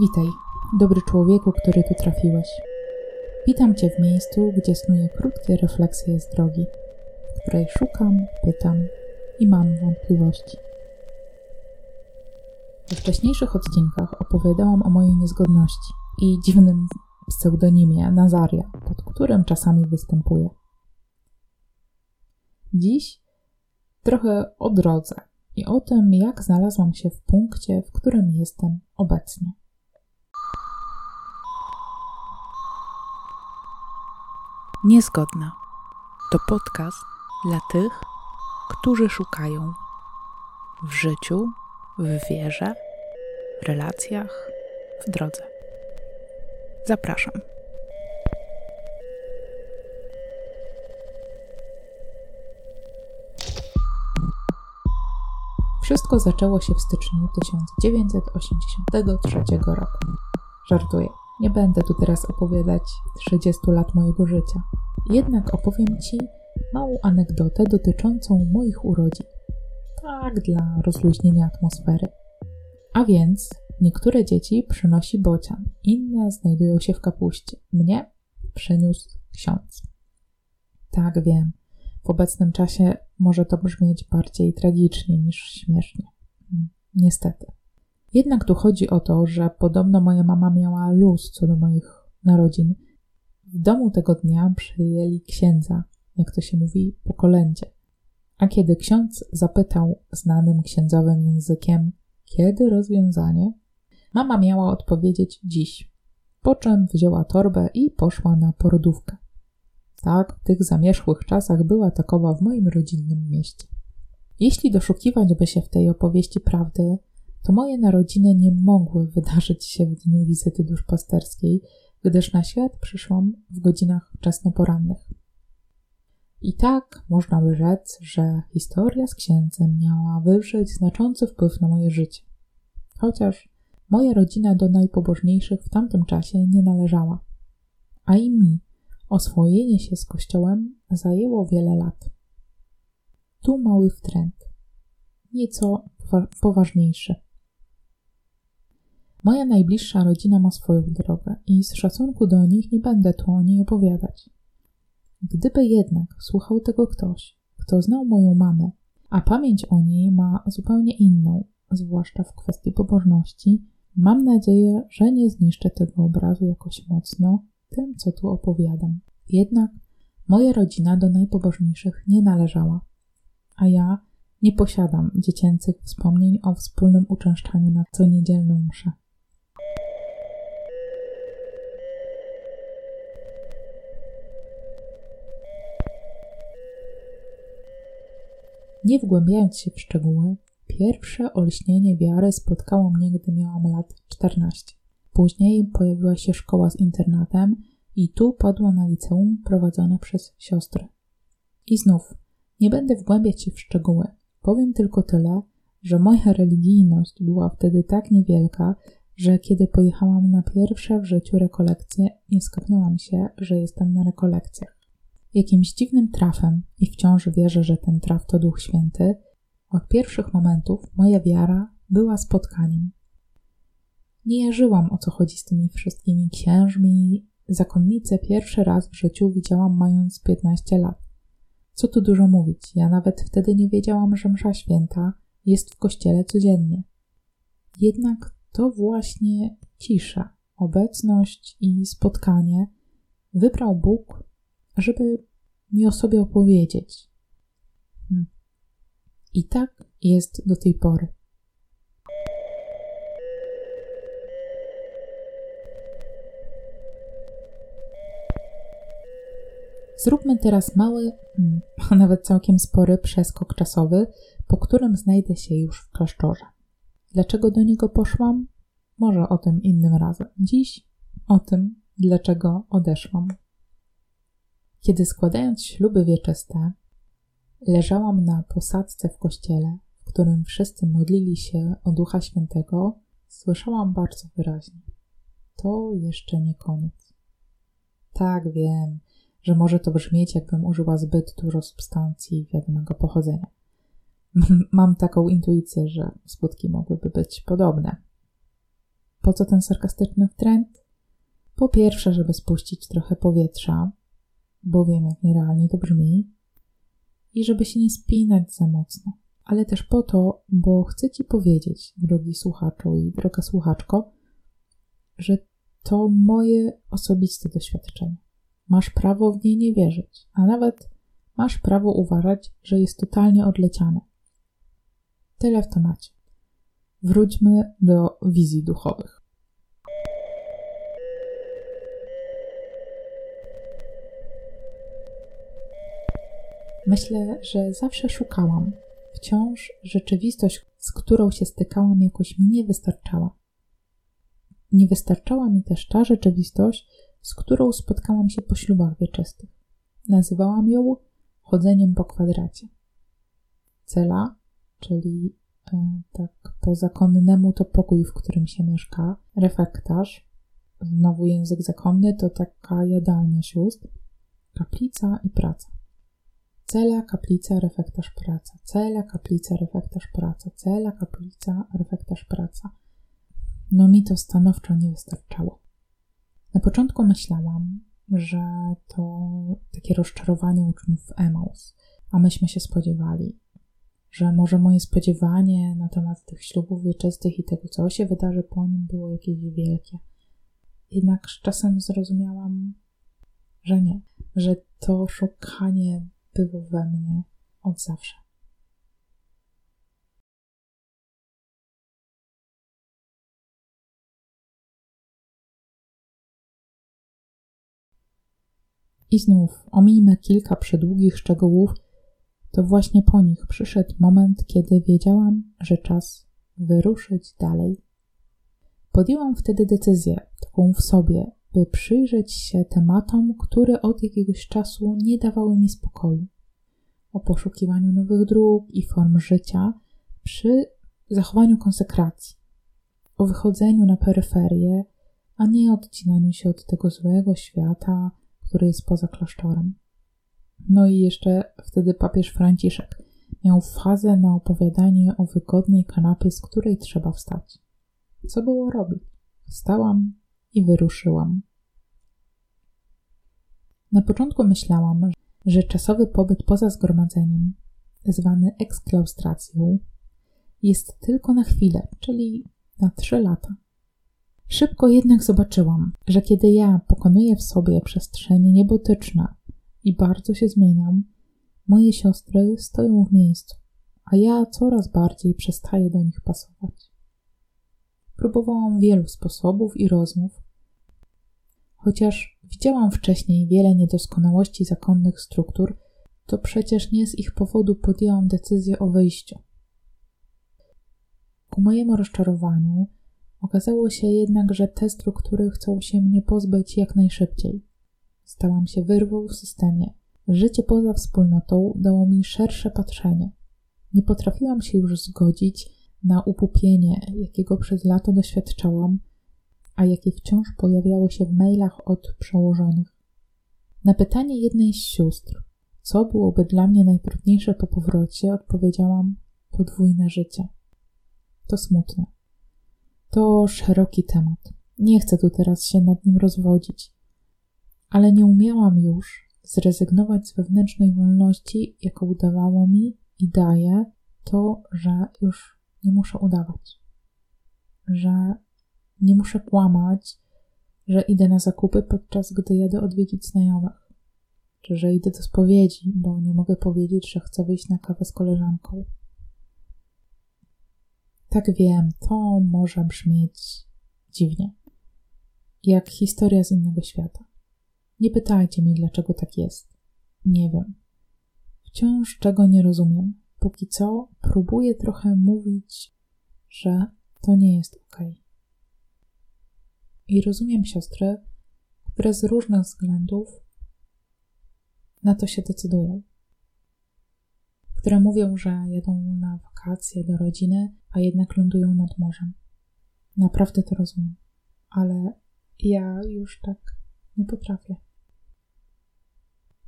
Witaj, dobry człowieku, który tu trafiłeś. Witam Cię w miejscu, gdzie snuję krótkie refleksje z drogi, w której szukam, pytam i mam wątpliwości. We wcześniejszych odcinkach opowiadałam o mojej niezgodności i dziwnym pseudonimie Nazaria, pod którym czasami występuję. Dziś trochę o drodze i o tym, jak znalazłam się w punkcie, w którym jestem obecnie. Niezgodna to podcast dla tych, którzy szukają w życiu, w wierze, w relacjach, w drodze. Zapraszam. Wszystko zaczęło się w styczniu 1983 roku. Żartuję. Nie będę tu teraz opowiadać 30 lat mojego życia. Jednak opowiem Ci małą anegdotę dotyczącą moich urodzin. Tak, dla rozluźnienia atmosfery. A więc niektóre dzieci przynosi bocian, inne znajdują się w kapuście. Mnie przyniósł ksiądz. Tak, wiem. W obecnym czasie może to brzmieć bardziej tragicznie niż śmiesznie. Niestety. Jednak tu chodzi o to, że podobno moja mama miała luz co do moich narodzin. W domu tego dnia przyjęli księdza, jak to się mówi, po kolędzie. A kiedy ksiądz zapytał znanym księdzowym językiem, kiedy rozwiązanie, mama miała odpowiedzieć dziś, po czym wzięła torbę i poszła na porodówkę. Tak, w tych zamierzchłych czasach była takowa w moim rodzinnym mieście. Jeśli doszukiwać by się w tej opowieści prawdy, to moje narodziny nie mogły wydarzyć się w dniu wizyty duszpasterskiej, gdyż na świat przyszłam w godzinach wczesnoporannych. I tak można by rzec, że historia z księdzem miała wywrzeć znaczący wpływ na moje życie. Chociaż moja rodzina do najpobożniejszych w tamtym czasie nie należała. A i mi oswojenie się z kościołem zajęło wiele lat. Tu mały wtręt, nieco poważniejszy. Moja najbliższa rodzina ma swoją drogę i z szacunku do nich nie będę tu o niej opowiadać. Gdyby jednak słuchał tego ktoś, kto znał moją mamę, a pamięć o niej ma zupełnie inną, zwłaszcza w kwestii pobożności, mam nadzieję, że nie zniszczę tego obrazu jakoś mocno tym, co tu opowiadam. Jednak moja rodzina do najpobożniejszych nie należała, a ja nie posiadam dziecięcych wspomnień o wspólnym uczęszczaniu na co niedzielną mszę. Nie wgłębiając się w szczegóły, pierwsze olśnienie wiary spotkało mnie, gdy miałam lat 14. Później pojawiła się szkoła z internatem i tu padła na liceum prowadzone przez siostry. I znów, nie będę wgłębiać się w szczegóły. Powiem tylko tyle, że moja religijność była wtedy tak niewielka, że kiedy pojechałam na pierwsze w życiu rekolekcje, nie skapnęłam się, że jestem na rekolekcjach. Jakimś dziwnym trafem, i wciąż wierzę, że ten traf to Duch Święty, od pierwszych momentów moja wiara była spotkaniem. Nie jarzyłam o co chodzi z tymi wszystkimi księżmi. Zakonnicę pierwszy raz w życiu widziałam mając 15 lat. Co tu dużo mówić, ja nawet wtedy nie wiedziałam, że msza święta jest w kościele codziennie. Jednak to właśnie cisza, obecność i spotkanie wybrał Bóg, żeby mi o sobie opowiedzieć. Hmm. I tak jest do tej pory. Zróbmy teraz mały, hmm, a nawet całkiem spory przeskok czasowy, po którym znajdę się już w klasztorze. Dlaczego do niego poszłam? Może o tym innym razem. Dziś o tym, dlaczego odeszłam. Kiedy składając śluby wieczyste, leżałam na posadzce w kościele, w którym wszyscy modlili się o Ducha Świętego, słyszałam bardzo wyraźnie: To jeszcze nie koniec. Tak, wiem, że może to brzmieć, jakbym użyła zbyt dużo substancji wiadomego pochodzenia. Mam taką intuicję, że skutki mogłyby być podobne. Po co ten sarkastyczny trend? Po pierwsze, żeby spuścić trochę powietrza, bo wiem, jak nierealnie to brzmi, i żeby się nie spinać za mocno, ale też po to, bo chcę Ci powiedzieć, drogi słuchaczu i droga słuchaczko, że to moje osobiste doświadczenie. Masz prawo w nie nie wierzyć, a nawet masz prawo uważać, że jest totalnie odleciane. Tyle w temacie. Wróćmy do wizji duchowych. Myślę, że zawsze szukałam. Wciąż rzeczywistość, z którą się stykałam, jakoś mi nie wystarczała. Nie wystarczała mi też ta rzeczywistość, z którą spotkałam się po ślubach wieczystych. Nazywałam ją chodzeniem po kwadracie. Cela, czyli e, tak po zakonnemu to pokój, w którym się mieszka, refektarz, znowu język zakonny, to taka jadalnia sióstr, kaplica i praca. Cela, kaplica, refektarz, praca. Cela, kaplica, refektarz, praca. Cela, kaplica, refektarz, praca. No mi to stanowczo nie wystarczało. Na początku myślałam, że to takie rozczarowanie uczniów Emaus, a myśmy się spodziewali, że może moje spodziewanie na temat tych ślubów wieczystych i tego, co się wydarzy po nim, było jakieś wielkie. Jednak z czasem zrozumiałam, że nie, że to szukanie było we mnie od zawsze. I znów omijmy kilka przedługich szczegółów, to właśnie po nich przyszedł moment, kiedy wiedziałam, że czas wyruszyć dalej. Podjęłam wtedy decyzję, taką w sobie, by przyjrzeć się tematom, które od jakiegoś czasu nie dawały mi spokoju. O poszukiwaniu nowych dróg i form życia przy zachowaniu konsekracji, o wychodzeniu na peryferię, a nie odcinaniu się od tego złego świata, który jest poza klasztorem. No i jeszcze wtedy papież Franciszek miał fazę na opowiadanie o wygodnej kanapie, z której trzeba wstać. Co było robić? Wstałam i wyruszyłam. Na początku myślałam, że czasowy pobyt poza zgromadzeniem, zwany eksklaustracją, jest tylko na chwilę, czyli na trzy lata. Szybko jednak zobaczyłam, że kiedy ja pokonuję w sobie przestrzenie niebotyczne i bardzo się zmieniam, moje siostry stoją w miejscu, a ja coraz bardziej przestaję do nich pasować. Próbowałam wielu sposobów i rozmów, chociaż widziałam wcześniej wiele niedoskonałości zakonnych struktur, to przecież nie z ich powodu podjęłam decyzję o wyjściu. Ku mojemu rozczarowaniu Okazało się jednak, że te struktury chcą się mnie pozbyć jak najszybciej. Stałam się wyrwą w systemie. Życie poza wspólnotą dało mi szersze patrzenie. Nie potrafiłam się już zgodzić na upupienie, jakiego przez lato doświadczałam, a jakie wciąż pojawiało się w mailach od przełożonych. Na pytanie jednej z sióstr, co byłoby dla mnie najtrudniejsze po powrocie, odpowiedziałam podwójne życie. To smutne. To szeroki temat. Nie chcę tu teraz się nad nim rozwodzić. Ale nie umiałam już zrezygnować z wewnętrznej wolności, jaką udawało mi i daje to, że już nie muszę udawać. Że nie muszę kłamać, że idę na zakupy, podczas gdy jadę odwiedzić znajomych. Czy że idę do spowiedzi, bo nie mogę powiedzieć, że chcę wyjść na kawę z koleżanką. Tak wiem, to może brzmieć dziwnie. Jak historia z innego świata. Nie pytajcie mnie, dlaczego tak jest. Nie wiem. Wciąż czego nie rozumiem. Póki co próbuję trochę mówić, że to nie jest ok. I rozumiem siostry, które z różnych względów na to się decydują które mówią, że jedą na wakacje do rodziny, a jednak lądują nad morzem. Naprawdę to rozumiem, ale ja już tak nie potrafię.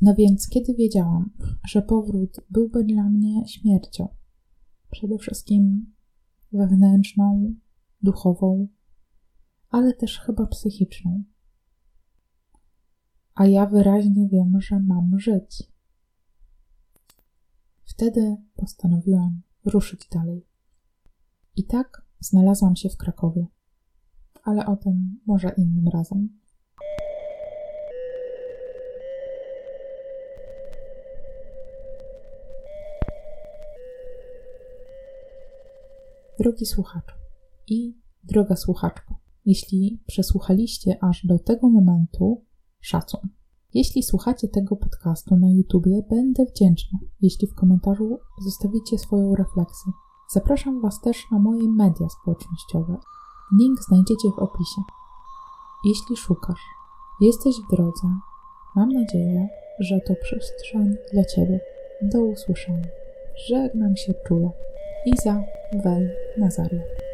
No więc, kiedy wiedziałam, że powrót byłby dla mnie śmiercią, przede wszystkim wewnętrzną, duchową, ale też chyba psychiczną. A ja wyraźnie wiem, że mam żyć. Wtedy postanowiłam ruszyć dalej. I tak znalazłam się w Krakowie. Ale o tym może innym razem. Drogi słuchaczu i droga słuchaczko, jeśli przesłuchaliście aż do tego momentu, szacun. Jeśli słuchacie tego podcastu na YouTubie, będę wdzięczna, jeśli w komentarzu zostawicie swoją refleksję. Zapraszam Was też na moje media społecznościowe. Link znajdziecie w opisie. Jeśli szukasz, jesteś w drodze, mam nadzieję, że to przestrzeń dla Ciebie. Do usłyszenia. Żegnam się czule. Iza Wel Nazaria.